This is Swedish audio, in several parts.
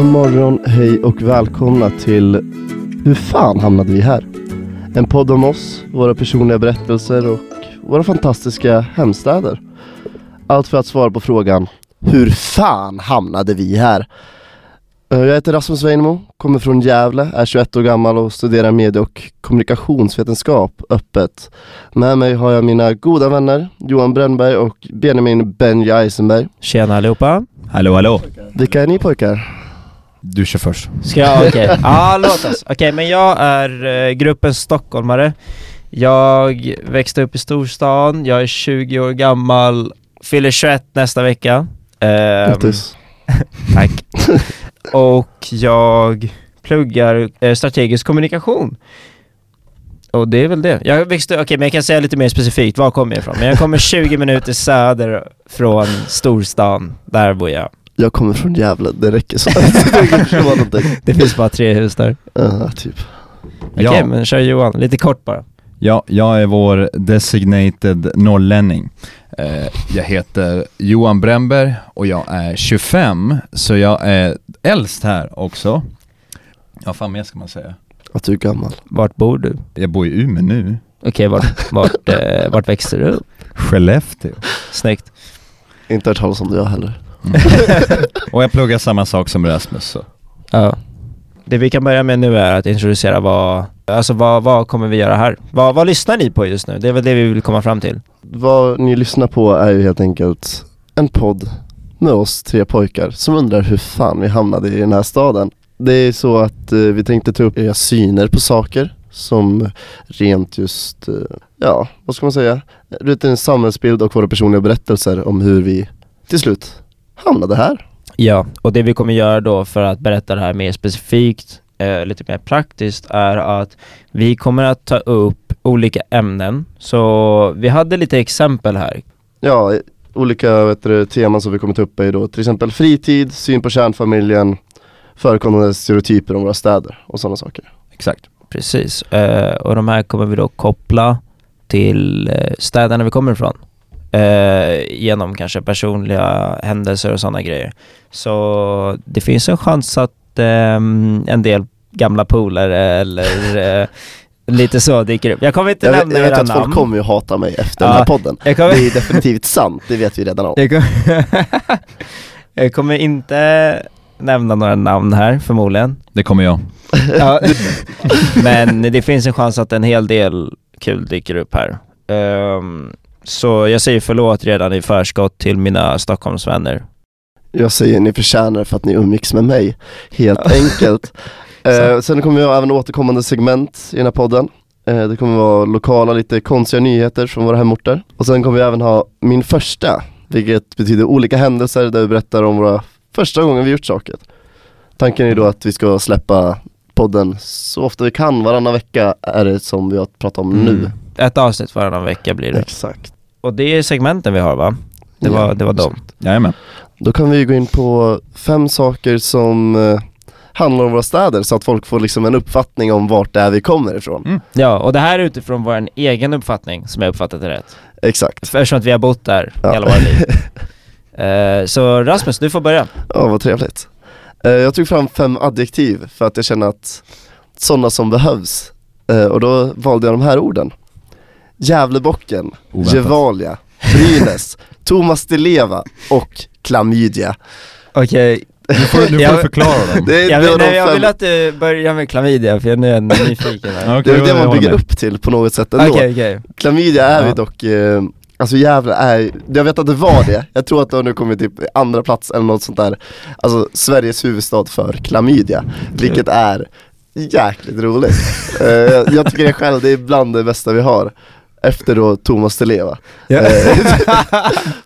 God morgon, hej och välkomna till Hur fan hamnade vi här? En podd om oss, våra personliga berättelser och våra fantastiska hemstäder. Allt för att svara på frågan Hur fan hamnade vi här? Eh, Jag heter Rasmus Weinemo, kommer från Gävle, är 21 år gammal och studerar medie och kommunikationsvetenskap öppet. Med mig har jag mina goda vänner Johan Brännberg och Benjamin Benja Eisenberg. Tjena allihopa. Hallå hallå, Vilka är ni pojkar? Du kör först. Ska jag, okej. Ja, låt oss. Okej, men jag är eh, gruppens stockholmare. Jag växte upp i storstan, jag är 20 år gammal, fyller 21 nästa vecka. Ehm, Grattis. tack. Och jag pluggar eh, strategisk kommunikation. Och det är väl det. Jag växte, okej men jag kan säga lite mer specifikt, var kommer jag ifrån? Men jag kommer 20 minuter söder från storstan, där bor jag. Jag kommer från Gävle, det räcker så. det finns bara tre hus där. Ja, typ. Okej, Ja. men kör Johan, lite kort bara. Ja, jag är vår designated norrlänning. Eh, jag heter Johan Brännberg och jag är 25, så jag är äldst här också. Ja, fan mer ska man säga. Att du är gammal. Vart bor du? Jag bor i Umeå nu. Okej, vart, vart, eh, vart växte du upp? Skellefteå. Snyggt. Inte hört talas om det jag heller. Och jag pluggar samma sak som Rasmus. Så. Ja. Det vi kan börja med nu är att introducera vad, alltså vad, vad kommer vi göra här? Vad, vad lyssnar ni på just nu? Det är väl det vi vill komma fram till. Vad ni lyssnar på är ju helt enkelt en podd med oss tre pojkar som undrar hur fan vi hamnade i den här staden. Det är så att eh, vi tänkte ta upp era syner på saker som rent just, eh, ja, vad ska man säga, en samhällsbild och våra personliga berättelser om hur vi till slut hamnade här. Ja, och det vi kommer göra då för att berätta det här mer specifikt, eh, lite mer praktiskt, är att vi kommer att ta upp olika ämnen. Så vi hade lite exempel här. Ja, olika vet du, teman som vi kommer ta upp är då till exempel fritid, syn på kärnfamiljen, förekommande stereotyper om våra städer och sådana saker. Exakt. Precis, eh, och de här kommer vi då koppla till eh, städerna vi kommer ifrån. Eh, genom kanske personliga händelser och sådana grejer. Så det finns en chans att ehm, en del gamla polare eller eh, lite så dyker upp. Jag kommer inte Jag, vet- nämna jag vet att folk namn. kommer ju hata mig efter Ja, den här podden. Kommer, Det är definitivt sant, det vet vi redan om. jag, kommer jag kommer inte nämna några namn här förmodligen. Det kommer jag. Ja. Men det finns en chans att en hel del kul dyker upp här. Ehm, så jag säger förlåt redan i förskott till mina Stockholmsvänner. Jag säger ni förtjänar för att ni umgicks med mig, helt enkelt. Eh, sen kommer vi ha även återkommande segment i den här podden. Eh, det kommer vara lokala, lite konstiga nyheter från våra hemorter. Och sen kommer vi även ha min första, vilket betyder olika händelser där vi berättar om våra första gånger vi gjort saker. Tanken är då att vi ska släppa podden så ofta vi kan, varannan vecka är det som vi har pratat om nu. Mm. Ett avsnitt varannan vecka blir det. Exakt. Och det är segmenten vi har va? Det var, Ja, det var dem. Jajamän. Då kan vi gå in på fem saker som eh, handlar om våra städer så att folk får liksom en uppfattning om vart det är vi kommer ifrån. Ja, och det här är utifrån vår egen uppfattning, som jag uppfattat det rätt. Exakt. Eftersom att vi har bott där Ja. hela våra liv. Eh, så Rasmus, du får börja. Ja, vad trevligt. Eh, jag tog fram fem adjektiv för att jag känner att sådana som behövs. Eh, och då valde jag de här orden. Gävlebocken. Gevalia, Brynäs, Thomas Di Leva och Klamydia. Okej, Nu får, nu får Jag- du förklara dem. Det jag, vill, nej, jag vill att du börjar med klamydia för jag är nyfiken här. Ja, det är det man bygger med. upp till på något sätt ändå. Okej, okej. Klamydia är vi Ja. dock, eh, alltså Gävle är, jag vet att det var det, jag tror att det har nu kommit typ andra plats eller något sånt där Alltså Sveriges huvudstad för klamydia, vilket är jäkligt roligt jag, jag tycker det själv, det är bland det bästa vi har Efter då Thomas Di Leva Ja. Eh,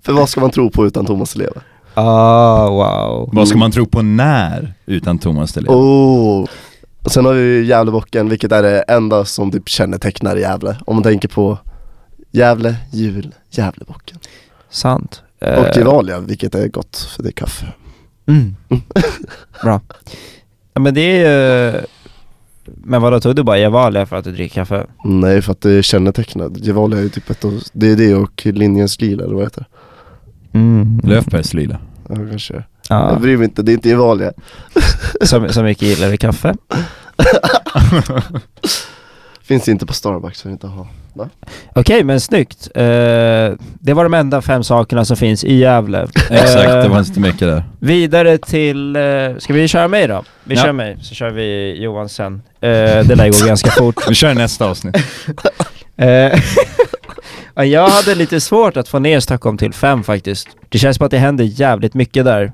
För vad ska man tro på utan Thomas Di Leva? Ah, wow. Vad ska man tro på när utan Thomas Delén? Oh. Och sen har vi Gävlebocken, vilket är det enda som typ kännetecknar Gävle Om man tänker på Gävle, jul, Gävlebocken Sant. Och Eh, Gevalia, vilket är gott för det är kaffe Mm. Bra. Ja, men det är ju... Men vadå, tog du bara Gevalia för att du dricker kaffe? Nej för att det är kännetecknat, Gevalia är ju typ ett av, det är det och linjens lila eller vad heter det? Mm. Löfbergs lila. Ja, kanske. Jag Ja, bryr mig inte, det är inte Gevalia. så, så mycket gillar vi kaffe. Finns inte på Starbucks, så jag vill inte ha. Okej, men snyggt. Eh, det var de enda fem sakerna som finns i Gävle. Exakt, det Eh, var inte mycket där. Vidare till, eh, ska vi köra mig då? Vi Ja. kör mig, så kör vi Johan sen. Eh, det lär gå ganska fort. Vi kör nästa avsnitt. Eh, ja, jag hade lite svårt att få ner Stockholm till fem faktiskt. Det känns som att det händer jävligt mycket där.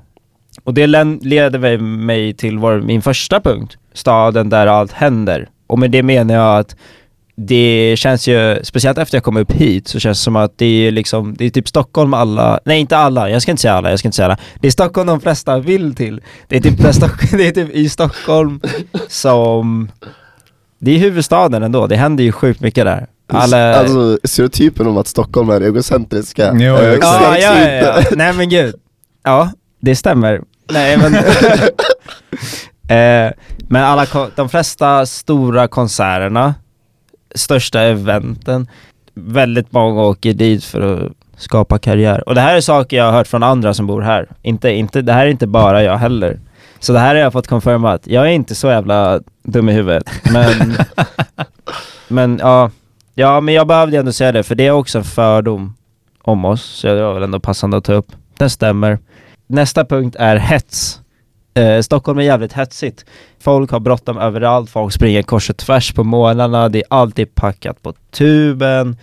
Och det leder mig- mig till vår, min första punkt. Staden där allt händer. Och med det menar jag att det känns ju, speciellt efter jag kom upp hit, så känns det som att det är liksom, det är typ Stockholm alla, nej inte alla, jag ska inte säga alla, jag ska inte säga alla. Det är Stockholm de flesta vill till. Det är typ, det är typ i Stockholm som, det är huvudstaden ändå, det händer ju sjukt mycket där. Alla... Alltså stereotypen om att Stockholm är egocentriska. Jo. Ja, ja, ja, ja. Nej men gud. Ja, det stämmer. Nej men... eh, men alla, de flesta stora konserterna, största eventen, väldigt många åker dit för att skapa karriär. Och det här är saker jag har hört från andra som bor här. Inte, inte, det här är inte bara jag heller. Så det här har jag fått confirmat. Jag är inte så jävla dum i huvudet. Men, men ja, ja, men jag behövde ändå säga det för det är också en fördom om oss, så det var väl ändå passande att ta upp. Den stämmer. Nästa punkt är hets. Eh, Stockholm är jävligt hetsigt. Folk har bråttom överallt, folk springer kors och tvärs på målarna, det är alltid packat på tuben.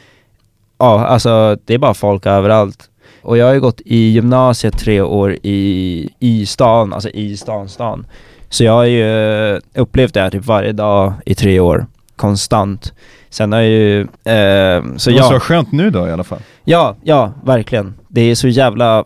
Ja, alltså det är bara folk överallt. Och jag har ju gått i gymnasiet tre år i, i stan, alltså i stan, stan. Så jag har ju eh, upplevt det här typ varje dag i tre år, konstant. Sen har jag ju, eh, så det ja. var så skönt nu då i alla fall. Ja, ja, verkligen. Det är så jävla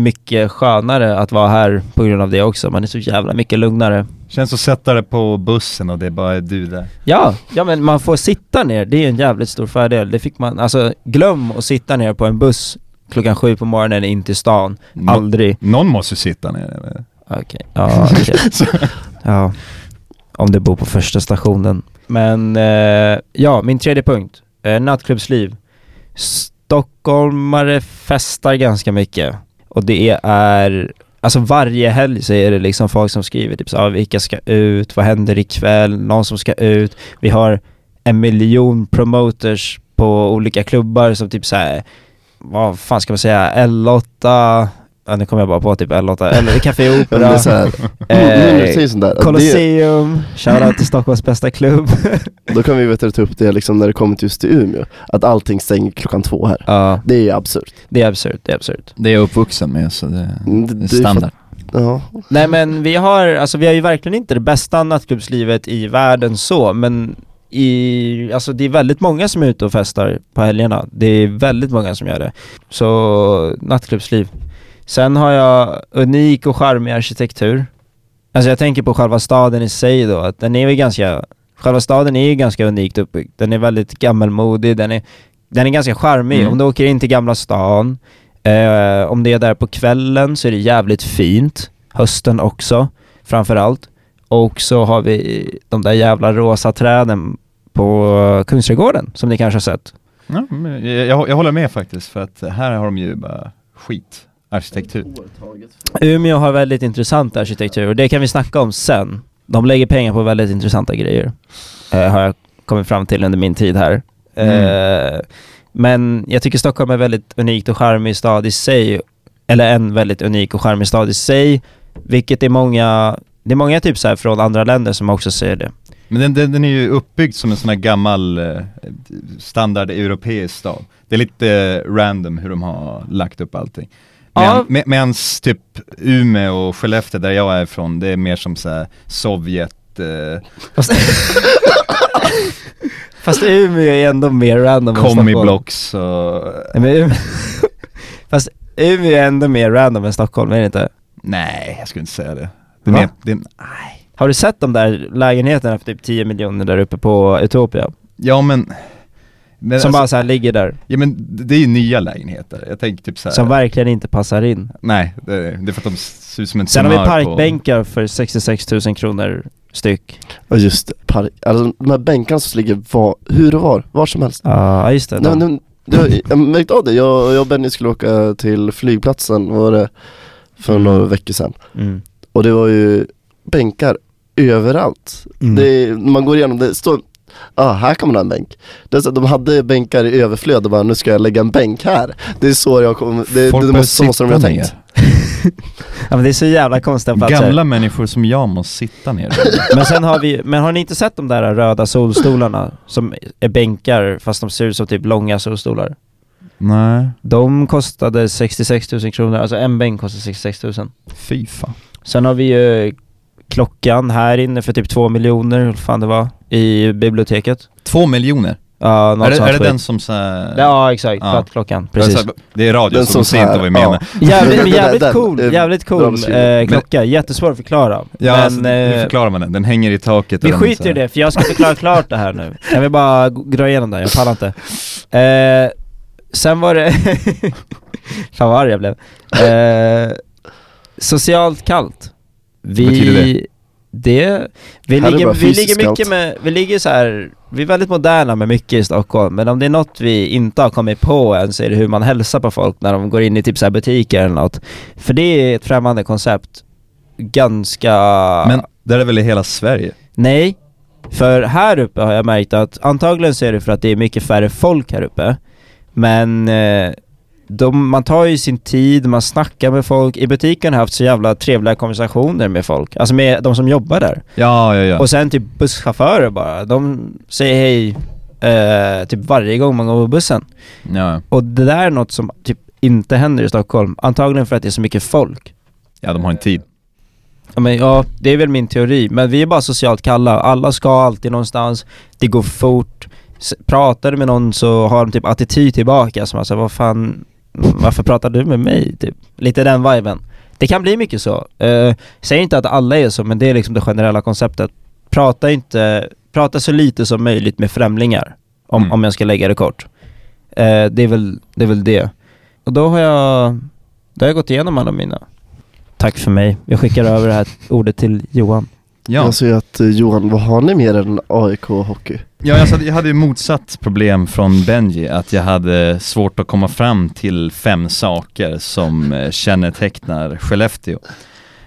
mycket skönare att vara här på grund av det också. Man är så jävla mycket lugnare. Känns att sätta det på bussen och det är bara du där. Ja, ja men man får sitta ner. Det är en jävligt stor fördel. Det fick man, alltså glöm att sitta ner på en buss klockan sju på morgonen in till stan. Nå- Aldrig. Någon måste sitta ner. Okej, ja, okej. ja. Om du bor på första stationen. Men eh, ja, min tredje punkt. Eh, nattklubbsliv. Stockholmare festar ganska mycket. Och det är, alltså varje helg så är det liksom folk som skriver typ så ah, vilka ska ut, vad händer ikväll, någon som ska ut. Vi har en miljon promoters på olika klubbar som typ så här, vad fan ska man säga, L8, ja nu kommer jag bara på typ L8, eller Café Opera. du Eh, Colosseum, shoutout till Stockholms bästa klubb. då kan vi vet ta upp det liksom när det kommer till just till Umeå, att allting stänger klockan två här. Ja, Det är ju absurt. det är absurt, det är absurt. Det är jag uppvuxen med så det, Mm, det är standard. Ja, Nej men vi har, alltså vi har ju verkligen inte det bästa nattklubbslivet i världen så, men i, alltså det är väldigt många som är ute och festar på helgerna. Det är väldigt många som gör det. Så nattklubbsliv. Sen har jag unik och charmig arkitektur. Alltså jag tänker på själva staden i sig då, att den är ju ganska, själva staden är ju ganska unikt uppbyggd. Den är väldigt gammalmodig, den är, den är ganska charmig. Mm. Om du åker in till Gamla stan, eh, om det är där på kvällen så är det jävligt fint. Hösten också, framförallt. Och så har vi de där jävla rosa träden på Kungsträdgården, som ni kanske har sett. Ja, jag, jag håller med faktiskt för att här har de ju bara skit. Arkitektur. Umeå har väldigt intressant arkitektur och det kan vi snacka om sen. De lägger pengar på väldigt intressanta grejer. Eh, har jag kommit fram till under min tid här. Eh, men jag tycker Stockholm är väldigt unikt och charmig stad i sig. Eller en väldigt unik och charmig stad i sig. Vilket är många, det är många typ så här från andra länder som också säger det. Men den, den, den är ju uppbyggd som en sån här gammal eh, standard europeisk stad. Det är lite eh, random hur de har lagt upp allting. Men, Ja. med, medans typ Umeå och Skellefteå där jag är ifrån, det är mer som så här Sovjet eh, Fast, Fast Umeå är ändå mer random. Commi-blocks och... Nej, men Umeå... Fast Umeå är ändå mer random än Stockholm, är det inte? Nej, jag skulle inte säga det. Det är mer, det är, nej. Har du sett de där lägenheterna för typ 10 miljoner där uppe på Utopia? Ja men... men som alltså, bara så här ligger där, Ja men det är ju nya lägenheter, jag tänker typ så här, som verkligen inte passar in. Nej, det, det är för att de ser ut som en Sen har vi tumör på- parkbänkar för 66 000 kronor styck. Ja just det, park, alltså de här bänkarna som ligger var, hur och var, var som helst. Ja, just det. Nej, men, nu- jag, jag märkte av det, jag, jag och Benny skulle åka till flygplatsen, var det för Mm. några veckor sedan. Mm. Och det var ju bänkar överallt. Mm. Det, man går igenom, det står, ah, här kan man ha en bänk. De hade bänkar i överflöd och bara, nu ska jag lägga en bänk här. Det är så jag kom, det, Folk det måste, så måste de ha tänkt. Ja men det är så jävla konstiga platser. Gamla människor som jag måste sitta ner. Men sen har vi, men har ni inte sett de där röda solstolarna som är bänkar fast de ser ut som typ långa solstolar? Nej, De kostade 66 000 kronor, alltså en bänk kostar 66 000. fy fan. Sen har vi ju klockan här inne för typ två miljoner, vad fan det var, i biblioteket. Två miljoner? Ja, något Är det, sånt är det den som såhär... Ja exakt, Ja. plattklockan, precis. Det är radio Den så som de så ser inte vad vi menar. ja. Jävligt, jävligt den, cool, jävligt cool eh, klocka, jättesvår att förklara. Ja, men, alltså, hur eh, förklarar man den? Den hänger i taket Vi skiter i det, för jag ska förklara klart det här nu. Jag vill bara dra igenom det, jag pallar inte. Eh, sen var det... Fan vad arg jag blev. Eh, socialt kallt. Vi... Det? vi Här ligger, vi ligger mycket med, vi ligger så här, vi är väldigt moderna med mycket i Stockholm, men om det är något vi inte har kommit på än så är det hur man hälsar på folk när de går in i typ så här butiker eller något. För det är ett främmande koncept. Ganska... Men det är väl i hela Sverige? Nej, för här uppe har jag märkt att antagligen så är det för att det är mycket färre folk här uppe. Men eh, de, man tar ju sin tid, man snackar med folk. I butiken har jag haft så jävla trevliga konversationer med folk. Alltså med de som jobbar där. Ja, ja, ja. Och sen typ busschaufförer bara. De säger hej eh, typ varje gång man går på bussen. ja. Och det där är något som typ inte händer i Stockholm. Antagligen för att det är så mycket folk. Ja, de har en tid. Ja, men, ja, det är väl min teori. Men vi är bara socialt kalla. Alla ska alltid någonstans. Det går fort. Pratar du med någon så har de typ attityd tillbaka. Som alltså, vad fan, varför pratar du med mig? Typ. Lite den viben. Det kan bli mycket så. Uh, säger inte att alla är så, men det är liksom det generella konceptet. Prata inte, prata så lite som möjligt med främlingar. Om, Mm. om jag ska lägga det kort. Eh, det, är väl, det är väl det. Och då har jag, då har jag gått igenom alla mina. Tack för mig. Jag skickar över det här ordet till Johan. Ja, Jag ser att eh, Johan, vad har ni mer än AIK hockey? ja jag, hade, jag hade ju motsatt problem från Benji, att jag hade svårt att komma fram till fem saker som eh, kännetecknar Skellefteå.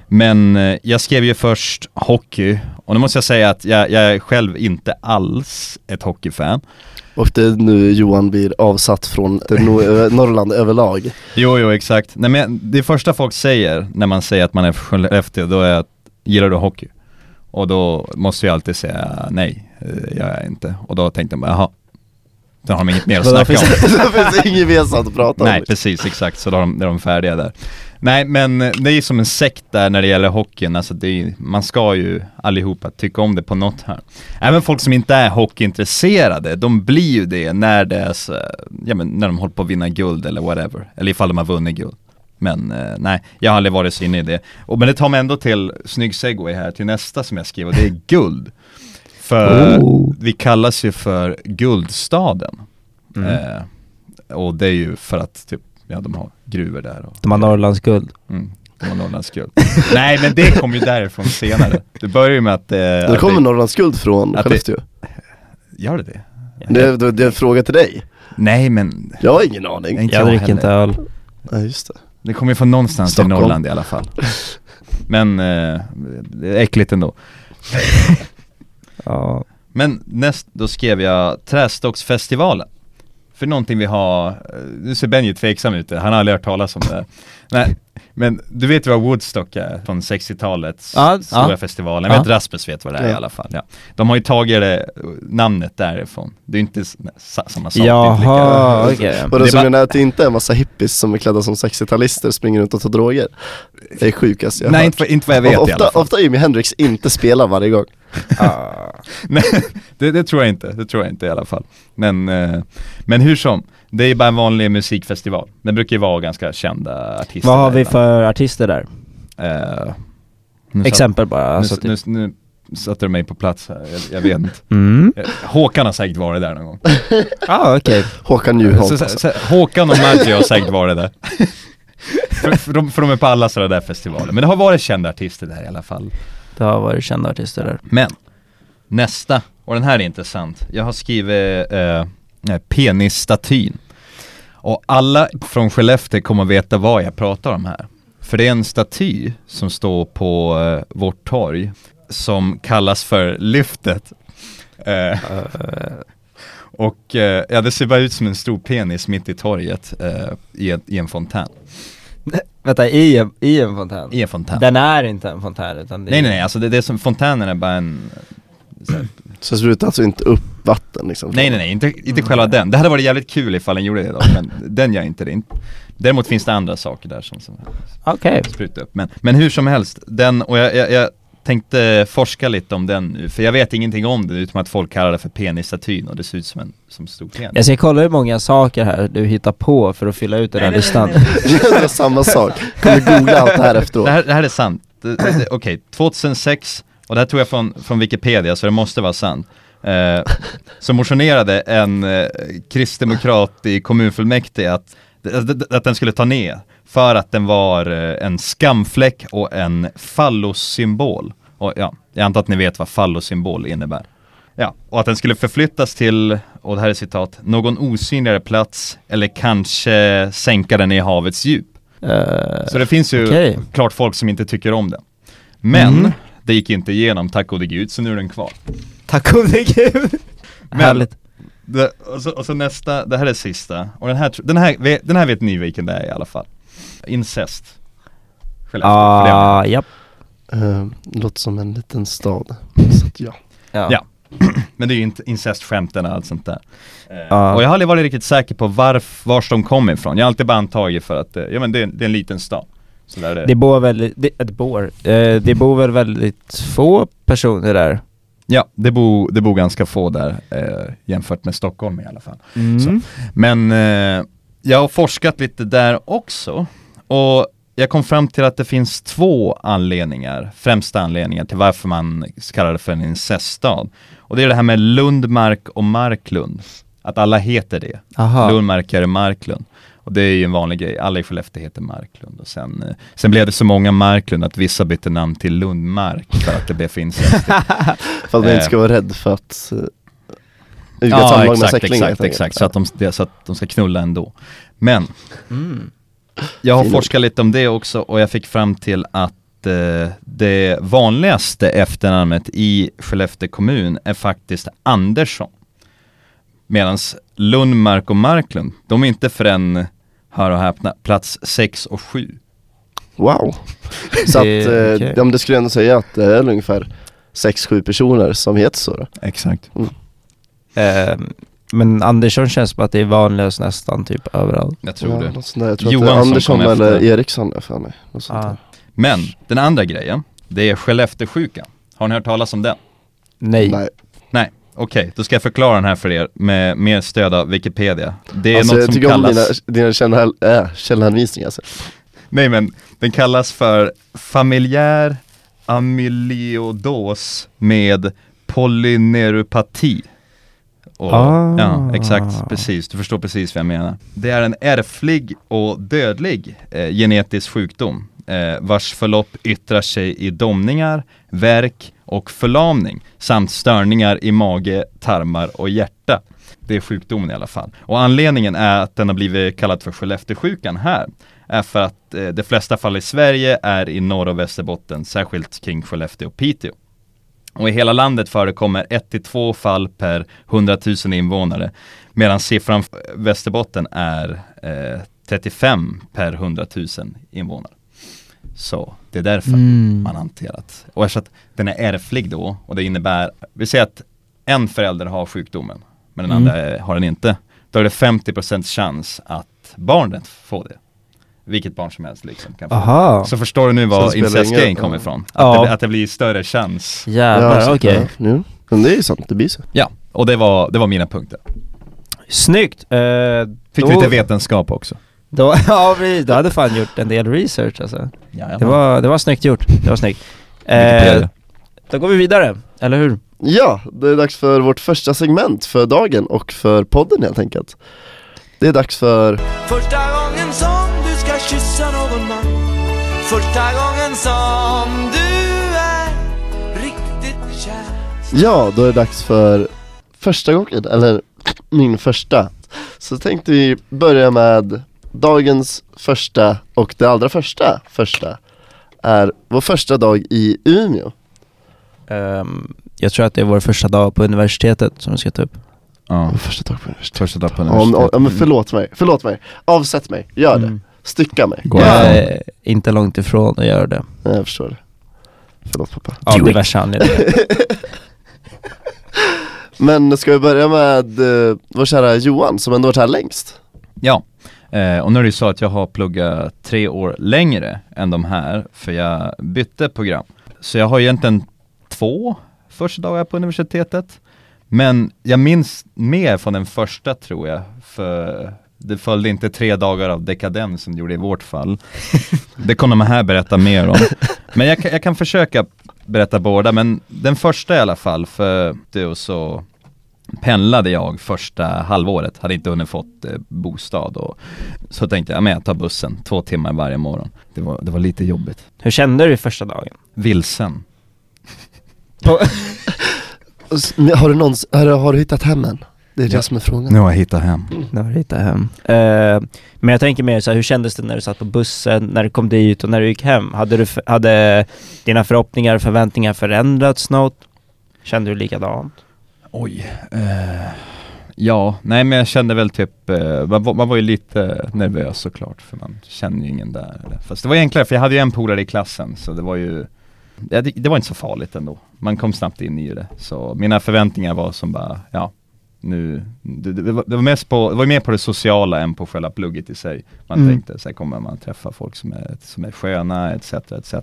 Men eh, jag skrev ju först hockey, och nu måste jag säga att jag, jag är själv inte alls ett hockeyfan. Och det är nu Johan blir avsatt från Norrland överlag. Jo, jo, exakt. Nej, men det första folk säger när man säger att man är från Skellefteå, då är att gillar du hockey? Och då måste jag alltid säga nej, eh, jag är inte. Och då tänkte jag bara, jaha. Då har de inget mer att det snacka om. det finns inget gemensamt att prata om. Nej, precis, exakt. Så då är de, är de färdiga där. Nej, men eh, det är ju som en sekt där när det gäller hockeyn. Alltså det är, man ska ju allihopa tycka om det på något här. Även folk som inte är hockeyintresserade, de blir ju det när det är så, ja men när de håller på att vinna guld eller whatever. Eller ifall de har vunnit guld. Men eh, nej, jag har aldrig varit så inne i det. Och, men det tar mig ändå till, snygg segway här, till nästa som jag skrev och det är guld. För Oh. vi kallas ju för guldstaden. Mm. Eh, och det är ju för att typ, ja de har gruvor där och De har Norrlands guld. mm, de har Norrlands guld. Nej men det kom ju därifrån senare. Det börjar ju med att eh, Det kommer Norrlands guld från att det- Skellefteå. Gör det det? Det, det, det är en fråga till dig. Nej men, Jag har ingen aning. inte Jag dricker inte öl. Nej just det. Det kommer ju från någonstans Stockholm. i Norrland i alla fall. Men eh, det är äckligt ändå. Ja. Men näst, då skrev jag Trästocksfestivalen. För någonting vi har, eh, nu ser Benji tveksam ut, han har aldrig hört talas om det. Nej, men du vet vad Woodstock är från 60-talets Ja, stora ja. festival. Jag vet Ja. Rasmus vet vad det är i Ja. alla fall. Ja. De har ju tagit det, namnet därifrån. Det är ju inte samma sak. det är Jaha, okej. Och Det det är som bara- menar att det inte är en massa hippies som är klädda som 60-talister springer runt och tar droger. Det är sjukast jag har Nej hört. inte, inte vad jag vet Och i alla ofta, fall. ofta Jimi Hendrix inte spelar varje gång. Ah. Nej, det, det tror jag inte, det tror jag inte i alla fall. Men, eh, men hur som, det är bara en vanlig musikfestival. Det brukar ju vara ganska kända artister. Vad har vi för artister där? Eh, Exempel bara. Alltså, nu, typ. nu, nu satte du mig på plats här, jag, jag vet inte. Mm. Eh, Håkan har säkert varit där någon gång. Ah, okej. Håkan Så, Juholt så, alltså. så, Håkan och Maggie har säkert varit där. för, för, de, för de är på alla sådana där festivaler. Men det har varit kända artister där i alla fall. Det har varit kända artister där. Men, nästa, och den här är intressant. Jag har skrivit eh, eh, penisstatyn. Och alla från Skellefteå kommer veta vad jag pratar om här. För det är en staty som står på eh, vårt torg som kallas för Lyftet. Eh, och eh, ja, det ser bara ut som en stor penis mitt i torget eh, i, en, i en fontän. vänta, i en, i en fontän? I en fontän. Den är inte en fontän utan det Nej är- nej nej, alltså det, det är som fontänen är bara en så sprutar alltså inte upp vatten liksom? Nej nej nej, inte, inte själva den. Det hade varit jävligt kul ifall den gjorde det då, men den gör inte det. Däremot finns det andra saker där som, som Okej. sprutar upp. Men, men hur som helst, den, och jag, jag, jag tänkte forska lite om den nu, för jag vet ingenting om det utom att folk kallar det för penisstatyn och det ser ut som en som stor penis. Jag ska kolla hur många saker här du hittar på för att fylla ut den här listan. det är samma sak. Kommer googla allt det här efteråt. Det här, det här är sant. Okej, 2006, och det här tog jag från, från Wikipedia så det måste vara sant. Eh, så motionerade en eh, kristdemokrat i kommunfullmäktige att, att, att den skulle ta ner för att den var eh, en skamfläck och en fallossymbol. Och ja, jag antar att ni vet vad fallossymbol innebär. Ja, och att den skulle förflyttas till, och det här är citat, någon osynligare plats eller kanske sänka den i havets djup. Eh, Så det finns ju Okej. klart folk som inte tycker om den. Men Mm. det gick inte igenom, tack gode gud, så nu är den kvar. Tack gode gud! Men- Härligt. Det, och, så, och så nästa, det här är sista, och den här, den här, den här vet ni vilken det är i alla fall. Incest. Skellefteå, det Ah, japp. Uh, låter som en liten stad. Så att, ja. Ja. Ja. Men det är ju inte incestskämten och allt sånt där. Eh, Ja. Och jag har aldrig varit riktigt säker på varf, vars de kom ifrån. Jag har alltid bara antagit för att, eh, ja men det, är- det är en liten stad. Så där är Det bor väldigt, det, det bor, eh, det bor väl väldigt få personer där? Ja, det bor, det bor ganska få där eh, jämfört med Stockholm i alla fall. Mm. Så. Men eh, jag har forskat lite där också och jag kom fram till att det finns två anledningar, främsta anledningar till varför man kallar det för en inceststad. Och det är det här med Lundmark och Marklund. Att alla heter det. Aha. Lundmark är Marklund. Och det är ju en vanlig grej, alla i Skellefteå heter Marklund. Och sen, eh, sen blev det så många Marklund att vissa bytte namn till Lundmark för att det blev för. För att man Eh. inte ska vara rädd för att utgå Ja exakt, exakt, exakt. Så att, de, så att de ska knulla ändå. Men Mm. Jag har forskat lite om det också och jag fick fram till att eh, det vanligaste efternamnet i Skellefteå kommun är faktiskt Andersson. Medan Lundmark och Marklund, de är inte förrän, hör och häpna, plats 6 och 7. Wow. Så att, Det- eh, ja, men det skulle jag ändå säga att det är ungefär 6-7 personer som heter så då. Exakt. Eh, men Andersson känns som att det är vanligast nästan typ överallt. Jag tror det. något sånt där. Jag tror att det Johansson är Andersson kom eller. Eriksson är för mig. Något sånt Ah. där. Men den andra grejen, det är Skellefteåsjukan. Har ni hört talas om den? Nej. Nej. Nej, okej, då ska jag förklara den här för er med mer stöd av Wikipedia. Det är alltså, något jag som tycker kallas... om dina, dina källa, äh, källhänvisningar. Alltså. Nej men, den kallas för familjär amyliodos med polyneuropati. Och, Ah. Ja, exakt, precis. Du förstår precis vad jag menar. Det är en ärftlig och dödlig eh, genetisk sjukdom eh, vars förlopp yttrar sig i domningar, värk och förlamning samt störningar i mage, tarmar och hjärta. Det är sjukdomen i alla fall. Och anledningen är att den har blivit kallad för Skellefteåsjukan här är för att eh, de flesta fall i Sverige är i Norr och Västerbotten, särskilt kring Skellefteå och Piteå. Och i hela landet förekommer 1-2 fall per 100 000 invånare medan siffran för Västerbotten är eh, 35 per 100 000 invånare. Så det är därför Mm. man hanterat. Och eftersom att den är ärftlig då och det innebär, vi säger att en förälder har sjukdomen men den Mm. andra har den inte. Då är det 50% chans att barnet får det. Vilket barn som helst liksom kan. Aha. Så förstår du nu var incest-grejen kommer ifrån? Att, Ja. det, att det blir större chans. Jävlar, så- okej. ja, nu. Men det är ju sant, det blir så. Ja, och det var, det var mina punkter. Snyggt! Eh, Fick då, lite vetenskap också. Då, ja, vi, du hade fan gjort en del research alltså. Ja, Det var, det var snyggt gjort, det var snyggt. Eh, då går vi vidare, eller hur? Ja, det är dags för vårt första segment för dagen och för podden helt enkelt. Det är dags för Första gången som kyssa någon man Första gången som du är riktigt kär Ja, då är det dags för första gången, eller min första. Så tänkte vi börja med dagens första och det allra första första är vår första dag i Umeå. Ehm, jag tror att det är vår första dag på universitetet som vi ska ta upp. Ja, första dag på universitetet. första dag på Ja, universitetet. men- ja, men förlåt mig, förlåt mig. Avsätt mig, gör det. Mm. Stycka mig. Gå Jag ifrån. är inte långt ifrån att göra det. Ja, jag förstår det. Förlåt pappa. Av Do diverse anledningar. Men ska vi börja med uh, vår kära Johan som ändå varit här längst? Ja, eh, och nu är det ju så att jag har pluggat tre år längre än de här, för jag bytte program. Så jag har egentligen två första dagar på universitetet. Men jag minns mer från den första tror jag, för det följde inte tre dagar av dekadens som det gjorde i vårt fall. Det kommer de här berätta mer om. Men jag, kan- jag kan försöka berätta båda, men den första i alla fall, för det så pendlade jag första halvåret, hade inte hunnit fått eh, bostad och så tänkte jag, ja, men jag tar bussen två timmar varje morgon. Det var, det var lite jobbigt. Hur kände du första dagen? Vilsen. Har du, någons, har, du- har du hittat hem än? Det är det Ja. som är frågan. Nu har jag hittat hem. När du hittade hem. Eh, men jag tänker mer så här, hur kändes det när du satt på bussen, när du kom dit och när du gick hem? Hade, du, hade dina förhoppningar och förväntningar förändrats något? Kände du likadant? Oj. Eh, ja, nej men jag kände väl typ, eh, man, var- man var ju lite nervös såklart för man känner ju ingen där. Eller. Fast det var enklare för jag hade ju en polare i klassen så det var ju det var inte så farligt ändå. Man kom snabbt in i det. Så mina förväntningar var som bara, ja nu, det, det, var, det var mest på, det var mer på det sociala än på själva plugget i sig. Man Mm. tänkte, så här kommer man träffa folk som är, som är sköna etc. etc.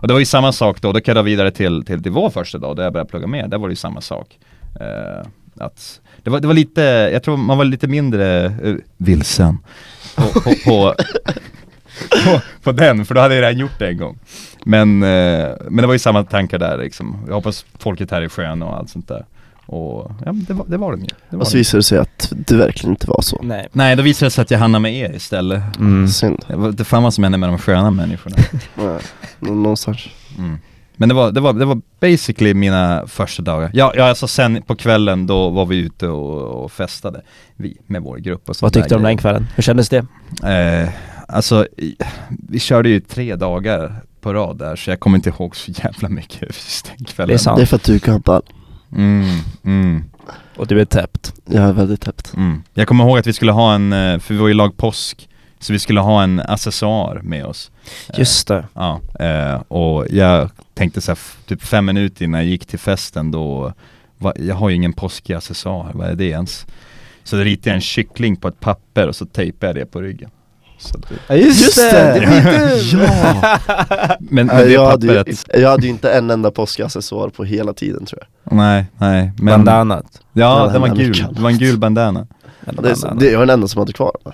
Och det var ju samma sak då, då kan jag vidare till, till, till vår första dag, där jag började plugga mer, där var det ju samma sak. Eh, att det var, det var lite, jag tror man var lite mindre uh, vilsen på, på, på, på, på den, för då hade jag redan gjort det en gång. Men, eh, men det var ju samma tankar där liksom. Jag hoppas folket här är sköna och allt sånt där. Och ja, det var det var de ju. Det var Och så de. visade det sig att det verkligen inte var så. Nej. Nej, då visade det sig att jag hamnade med er istället. Mm. Synd. Det var inte fan vad som hände med de sköna människorna. Nej, nå- någonstans. Mm. Men det var, det, var, det var basically mina första dagar. Ja, ja alltså sen på kvällen då var vi ute och, och festade, vi med vår grupp och sånt Vad tyckte du om den kvällen? Hur kändes det? Eh, alltså, vi körde ju tre dagar på rad där så jag kommer inte ihåg så jävla mycket just den kvällen. Det är sant. Det är för att du är gammal. Mm, mm, Och du är täppt. Jag är väldigt täppt. mm. Jag kommer ihåg att vi skulle ha en, eh, för vi var ju lag påsk, så vi skulle ha en accessoar med oss. Eh, Just det. Ja, eh, och jag tänkte så här, typ fem minuter innan jag gick till festen då, va, jag har ju ingen påskig accessoar, vad är det ens? Så ritade jag en kyckling på ett papper och så tejpade jag det på ryggen. Så det, Ja Just det! ja! men, men det jag, hade ju, jag hade ju inte en enda påskaccessoar på hela tiden tror jag. nej, nej. Men, Bandanat. Ja, Ja, den var gul, det var en gul bandana. Ja, det är, det, är den enda som hade kvar den.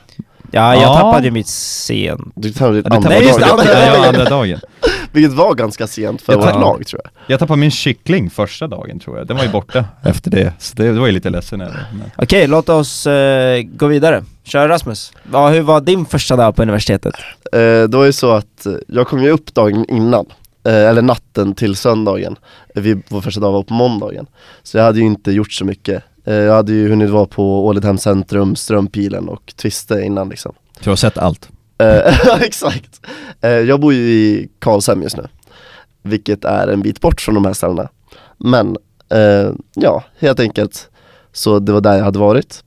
Ja, jag Ja. tappade ju mitt sen. Du tar ditt andra tappade- Nej, just det, andra Ja, dagen. andra dagen. Vilket var ganska sent för Jag vårt lag tror jag. Jag tappade min kyckling första dagen tror jag, den var ju borta efter det. Så det, det var jag lite ledsen över. Men- Okej, låt oss eh, gå vidare. Kör Rasmus. Ja, hur var din första dag på universitetet? Eh, det var ju så att eh, jag kom ju upp dagen innan, eller natten till söndagen. Vi, vår första dag var på måndagen. Så jag hade ju inte gjort så mycket. Eh, jag hade ju hunnit vara på Ålidhem centrum, Strömpilen och Twiste innan liksom. Så du har sett allt? Eh, exakt. Eh, jag bor ju i Karlshamn just nu, vilket är en bit bort från de här ställena. Men ja, helt enkelt, så det var där jag hade varit.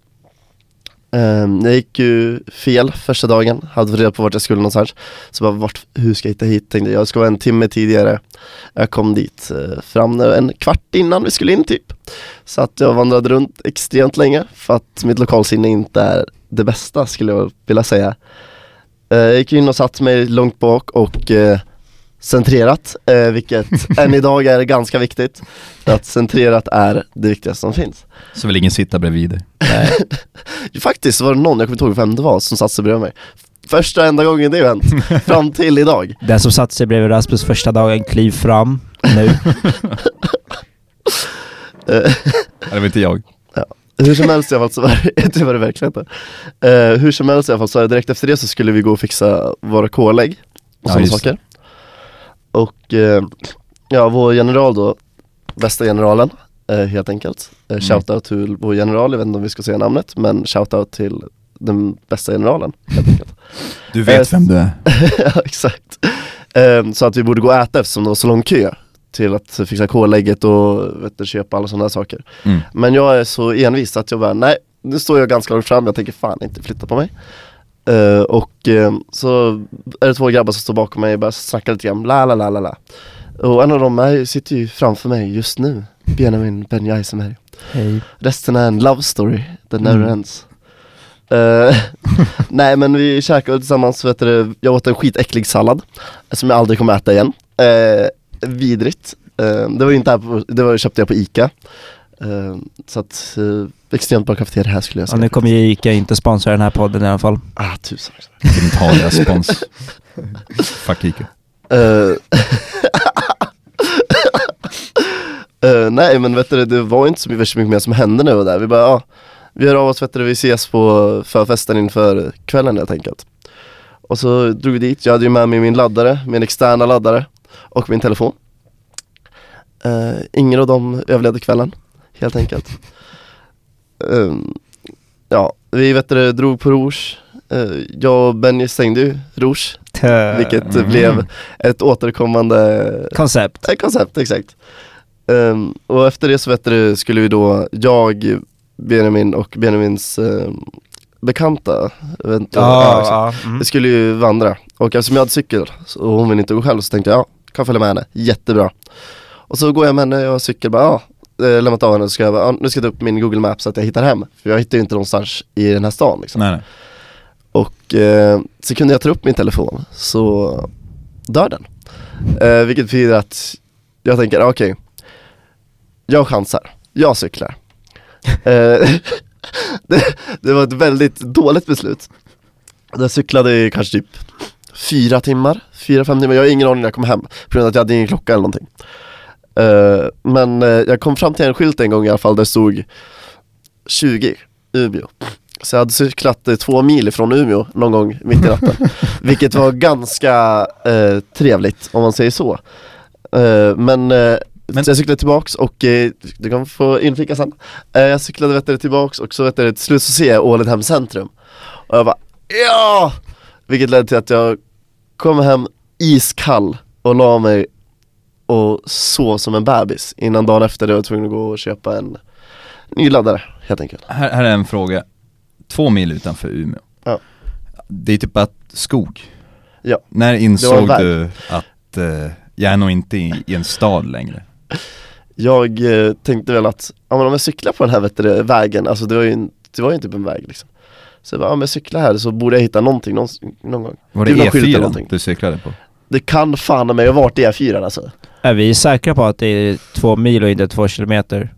Eh, jag gick ju fel första dagen, hade fått reda på vart jag skulle någonstans. Så bara, vart, hur ska jag hitta hit? Tänkte jag, jag ska vara en timme tidigare. Jag kom dit uh, fram en kvart innan vi skulle in typ. Så att jag vandrade runt extremt länge för att mitt lokalsinne inte är det bästa skulle jag vilja säga. Uh, Jag gick in och satt mig långt bak och uh, centrerat, eh, vilket än idag är ganska viktigt. För att centrerat är det viktigaste som finns. Så vill ingen sitta bredvid dig? Faktiskt var det någon, jag kommer inte ihåg vem det var, som satte sig bredvid mig. Första enda gången det hänt, fram till idag. Den som satte sig bredvid Rasmus första dagen, kliv fram nu. Det var inte jag. Hur som helst i alla fall så var det, det var det verkligen inte. Eh, hur som helst i alla fall så direkt efter det så skulle vi gå och fixa våra K-lägg och Ja, sådana saker. Och eh, ja, vår general då, bästa generalen eh, helt enkelt. Eh, Mm. shoutout till vår general, jag vet inte om vi ska säga namnet, men shoutout till den bästa generalen helt enkelt. Du vet vem du är. ja exakt. Ehm, så att vi borde gå och äta eftersom det var så lång kö till att fixa kolägget och vet köpa alla sådana saker. Mm. Men jag är så envis att jag bara, nej, nu står jag ganska långt fram, jag tänker fan inte flytta på mig. Eh, och eh, så är det två grabbar som står bakom mig och börjar snacka lite grann, la la la la la. Och en av dem är, sitter ju framför mig just nu, Benjamin Ben Eisenberg. Hej. Resten är en love story, that never Mm. ends. Eh, nej men vi käkade tillsammans, vet du, jag åt en skitäcklig sallad som jag aldrig kommer äta igen. Vidrigt. Eh, det var ju inte här på, det var, köpte jag på ICA. Eh, så att, uh, extremt bra kafeteria här skulle jag Ja, säga. nu kommer ju Ica inte sponsra den här podden i alla fall. Ah, tusan. Gentalia spons. Fuck Ica. Eh, eh, nej men vet du, det var inte så mycket, mycket mer som hände jag var där. Vi bara, ja, vi hör av oss, vet du, vi ses på förfesten inför kvällen helt enkelt. Och så drog vi dit, jag hade ju med mig min laddare, min externa laddare och min telefon. Eh, ingen av dem överlevde kvällen, helt enkelt. Ehm, ja, vi vet du, drog på Rouge. Eh, jag och Benny stängde ju Rouge, vilket Mm. blev ett återkommande Koncept. ett koncept, exakt. Ehm, och efter det så vet du, skulle vi då, jag, Benjamin och Benjamins ehm, bekanta, vet inte, ja, ja. Mm. vi skulle ju vandra. Och eftersom jag hade cykel så- och hon ville inte gå själv så tänkte jag, ja, kan följa med henne, jättebra. Och så går jag med henne, jag har cykel, bara ja, eh, lämnat av henne så ska jag bara, ja, nu ska jag ta upp min google maps så att jag hittar hem. För jag hittar ju inte någonstans i den här stan liksom. Nej, nej. Och eh, så kunde jag ta upp min telefon så dör den. Eh, vilket betyder att jag tänker, ah, okej, jag chansar, jag cyklar. Eh, det, det var ett väldigt dåligt beslut. Jag cyklade i kanske typ fyra timmar, fyra, fem timmar, jag har ingen aning när jag kom hem på grund av att jag hade ingen klocka eller någonting. Eh, men eh, jag kom fram till en skylt en gång i alla fall där det stod 20 Umeå. Så jag hade cyklat eh, två mil ifrån Umeå någon gång mitt i natten. Vilket var ganska eh, trevligt om man säger så. Eh, men, eh, Men- så jag cyklade tillbaks och du kan få inflika sen. Jag cyklade vet du, tillbaks och så vet du, till slut så ser jag Ålidhem centrum. Och jag bara ja! Vilket ledde till att jag kom hem iskall och la mig och sov som en bebis innan dagen efter det var jag tvungen att gå och köpa en ny laddare helt enkelt. Här, här är en fråga. Två mil utanför Umeå. Ja. Det är typ att skog. Ja. När insåg du att eh, jag är nog inte i, i en stad längre? Jag eh, tänkte väl att, ja men om jag cyklar på den här vet du, vägen, alltså det var ju, en, det var ju typ en väg liksom Så jag bara, om jag cyklar här så borde jag hitta någonting någon, någon gång Var det eller E4 någonting. du cyklade på? Det kan fan mig ha varit E4 alltså Är vi säkra på att det är två mil och inte två kilometer?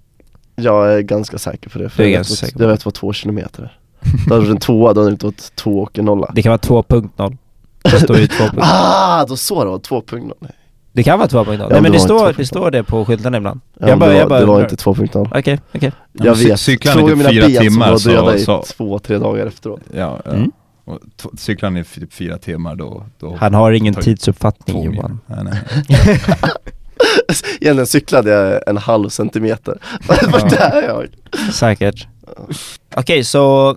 Jag är ganska säker på det, för Du är jag, ganska vet, säker på jag vet vad två kilometer är Då hade det varit en tvåa, då hade det inte varit två och en nolla Det kan vara 2.0. Det står ju 2.0. Ah, då så var, punkt noll Det kan vara 2.0. Ja, Nej men det det var står, det står det på skyltarna ibland. ja, jag bara, det, jag var, bara det var inte två punkt noll Okej, okej. Ja, Jag vet, cyklar ni fråga typ mina fyra ben timmar som var döda så, i så två, tre dagar efteråt ja, ja. Mm. Och cyklar ni typ fyra timmar då, då Han har ingen tidsuppfattning. Johan. Nej, nej. Egentligen cyklade jag en halv centimeter Vart är jag? Säkert. Okej, så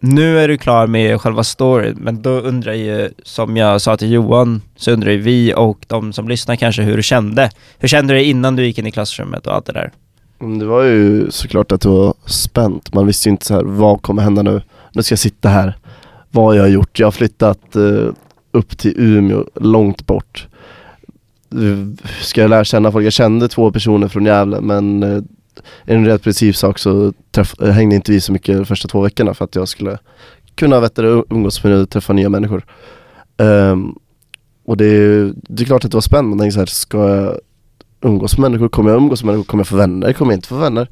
nu är du klar med själva storyn, men då undrar ju, som jag sa till Johan, så undrar ju vi och de som lyssnar kanske hur du kände. Hur kände du dig innan du gick in i klassrummet och allt det där? Mm, Det var ju såklart att det var spänt, man visste ju inte så här, vad kommer hända nu? Nu ska jag sitta här, vad har jag gjort? Jag har flyttat eh, upp till Umeå, långt bort Ska jag lära känna folk? Jag kände två personer från Gävle men eh, en rätt principsak så träff, eh, hängde inte vi så mycket de första två veckorna för att jag skulle kunna vet du, umgås med och träffa nya människor Um, Och det, är- det är klart att det var spännande, man tänker så här, ska jag umgås med människor? Kommer jag umgås med människor? Kommer jag få vänner? Kommer jag inte få vänner?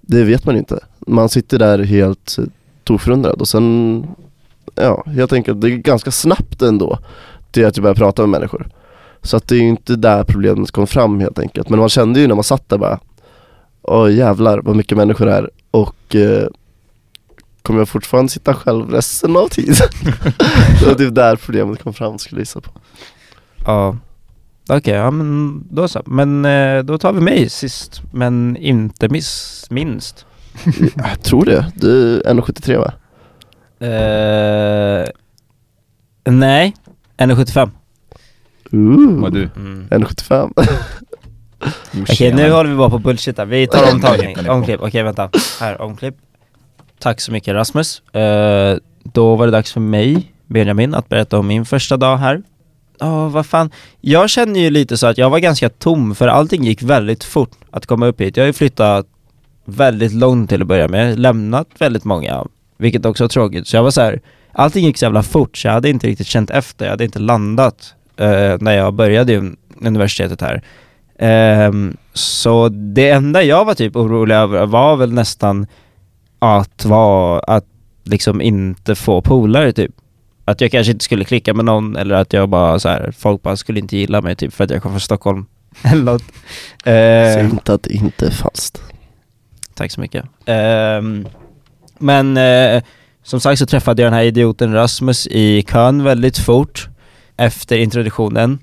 Det vet man inte. Man sitter där helt eh, toförundrad och sen, ja, helt enkelt, det är ganska snabbt ändå till att jag börjar prata med människor. Så att det är ju inte där problemet kom fram helt enkelt. Men man kände ju när man satt där bara, åh jävlar vad mycket människor det är och eh, kommer jag fortfarande sitta själv resten av tiden? det var typ där problemet kom fram skulle jag gissa på. Ja. Okej, ja men då så. Men eh, då tar vi mig sist, men inte miss, minst. Jag tror det, du är 1,73 va? Eh, nej, 1,75. Ooh. Vad du? Mm. 1,75. Okej, nu håller vi bara på bullshit här. Vi tar omtagning. Omklipp, okej vänta. Här, omklipp. Tack så mycket Rasmus. Eh, då var det dags för mig, Benjamin, att berätta om min första dag här. Ja, vad fan. Jag känner ju lite så att jag var ganska tom för allting gick väldigt fort att komma upp hit. Jag har ju flyttat väldigt långt till att börja med, lämnat väldigt många, vilket också är tråkigt. Så jag var så här, allting gick så jävla fort så jag hade inte riktigt känt efter, jag hade inte landat eh, när jag började universitetet här. Ehm, så det enda jag var typ orolig över var väl nästan att vara, att liksom inte få polare typ. Att jag kanske inte skulle klicka med någon eller att jag bara så här, folk bara skulle inte gilla mig typ för att jag kom från Stockholm. eller något. Ehm, inte att det inte är falskt. Tack så mycket. Ehm, men eh, som sagt så träffade jag den här idioten Rasmus i kön väldigt fort efter introduktionen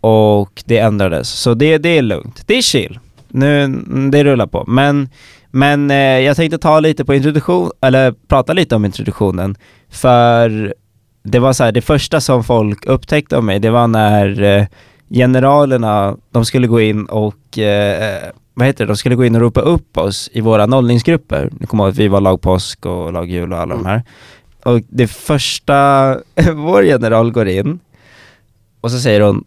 och det ändrades. Så det, det är lugnt. Det är chill. Nu, mm, det rullar på. Men, men eh, jag tänkte ta lite på introduktion, eller prata lite om introduktionen. För det var så här, det första som folk upptäckte om mig, det var när eh, generalerna, de skulle gå in och eh, vad heter det, de skulle gå in och ropa upp oss i våra nollningsgrupper. Ni kommer ihåg att vi var lag påsk och lag jul och alla de här. Och det första, vår general går in och så säger hon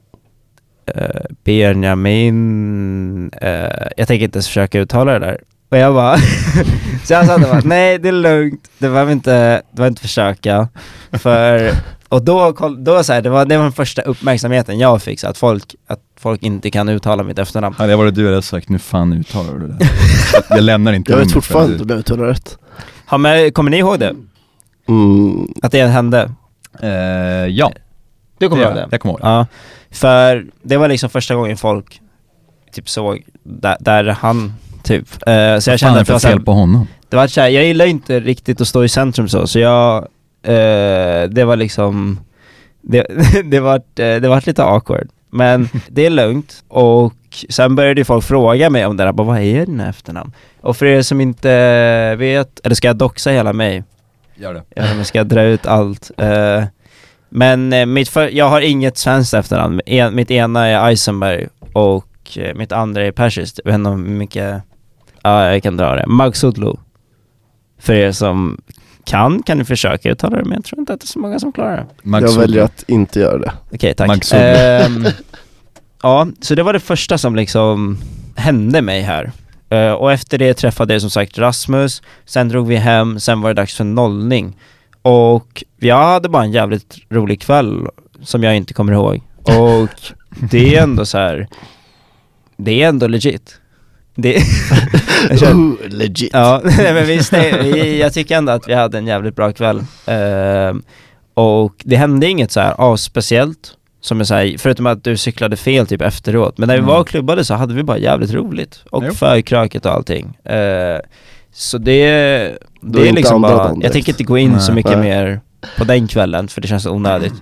eh, Benjamin, eh, jag tänker inte ens försöka uttala det där. Och jag bara, så jag sa bara, nej det är lugnt, det behöver inte, du behöver inte försöka. För, och då, då så här, det var, det var den första uppmärksamheten jag fick, så att folk, att folk inte kan uttala mitt efternamn. Hade jag varit du hade jag sagt, nu fan uttalar du det där. jag lämnar inte Jag vet fortfarande inte om jag uttalar rätt. Ja, men, kommer ni ihåg det? Mm, Att det hände? du- Eh, ja, Du kommer ihåg det? jag. Kommer ihåg det. Ja, för det var liksom första gången folk typ såg där, där han typ. Eh, så jag kände att det var fel på honom? det var så här, jag gillar inte riktigt att stå i centrum så, så jag, eh, det var liksom, det, det var eh, det var lite awkward. Men det är lugnt och sen började ju folk fråga mig om det där, bara, vad är dina efternamn? Och för er som inte vet, eller ska jag doxa hela mig? Gör det. Vet inte om jag ska dra ut allt. Eh, men eh, mitt för, jag har inget svenskt efternamn. En, mitt ena är Eisenberg och eh, mitt andra är persiskt. Jag vet inte hur mycket... Ja, jag kan dra det. Magsudlu. För er som kan, kan ni försöka uttala det, men jag tror inte att det är så många som klarar det. Max jag väljer att inte göra det. Okej, tack. Magsudlu. Ehm, ja, så det var det första som liksom hände mig här. Eh, och efter det träffade jag som sagt Rasmus, sen drog vi hem, sen var det dags för nollning. Och jag hade bara en jävligt rolig kväll som jag inte kommer ihåg. Och det är ändå så här. det är ändå legit. Det, känner- Ooh, legit. Ja, men visst, nej, vi- jag tycker ändå att vi hade en jävligt bra kväll. Ehm, och det hände inget så här avspeciellt, som jag säger, förutom att du cyklade fel typ efteråt. Men när vi Mm. var och klubbade så hade vi bara jävligt roligt. Och Jo. förkröket och allting. Eh, så det, Har det är inte liksom bara, jag direkt. tänker inte gå in så Nej. mycket Nej. mer på den kvällen, för det känns onödigt.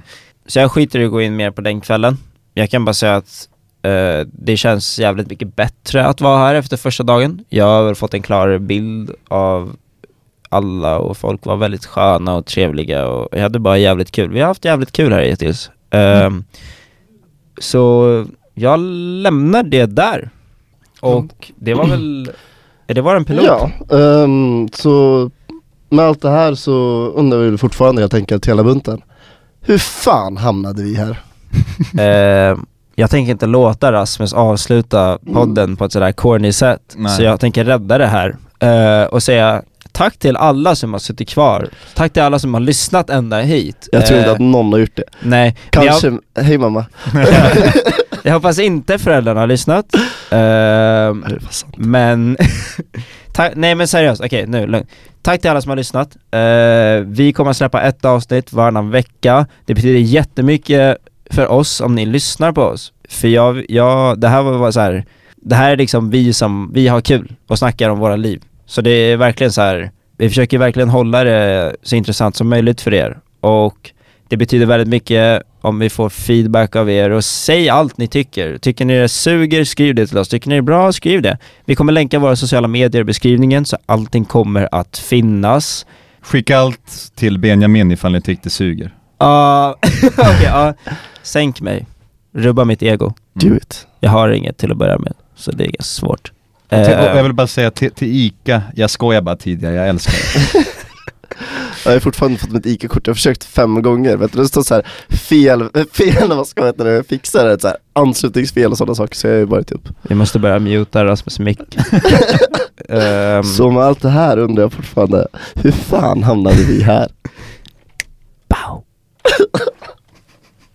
Så jag skiter i att gå in mer på den kvällen. Jag kan bara säga att eh, det känns jävligt mycket bättre att vara här efter första dagen. Jag har väl fått en klarare bild av alla och folk var väldigt sköna och trevliga och jag hade bara jävligt kul. Vi har haft jävligt kul här hittills. Ehm, så jag lämnar det där. Och det var väl, det var en pilot? Ja, ehm, så med allt det här så undrar vi fortfarande helt enkelt hela bunten. Hur fan hamnade vi här? Eh, jag tänker inte låta Rasmus avsluta podden på ett sådär corny sätt. Nej. Så jag tänker rädda det här. Eh, och säga tack till alla som har suttit kvar. Tack till alla som har lyssnat ända hit. Jag tror Eh, inte att någon har gjort det. Nej, men jag, Kanske, hej mamma. jag hoppas inte föräldrarna har lyssnat. Eh, men, tack, nej men seriöst, okej nu, lugn. Tack till alla som har lyssnat. Eh, vi kommer att släppa ett avsnitt varannan vecka. Det betyder jättemycket för oss om ni lyssnar på oss. För jag, jag det här var bara så här. det här är liksom vi som, vi har kul och snackar om våra liv. Så det är verkligen så här. vi försöker verkligen hålla det så intressant som möjligt för er. Och det betyder väldigt mycket om vi får feedback av er och säg allt ni tycker. Tycker ni det suger, skriv det till oss. Tycker ni det är bra, skriv det. Vi kommer länka våra sociala medier i beskrivningen så allting kommer att finnas. Skicka allt till Benjamin ifall ni tyckte det suger. Ja, okej, ja. Sänk mig. Rubba mitt ego. Do it. Jag har inget till att börja med, så det är svårt. Eh, Jag vill bara säga till, till ICA, jag skojar bara tidigare, jag älskar det. Jag har fortfarande fått mitt ICA-kort, jag har försökt fem gånger. Vet du, det står så här fel, fel man ska veta det, fixa det, så här, anslutningsfel och sådana saker, så jag har ju varit upp. vi måste börja muta Rasmus mick. Ehm, Så med allt det här undrar jag fortfarande, hur fan hamnade vi här?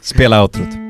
Spela outrot.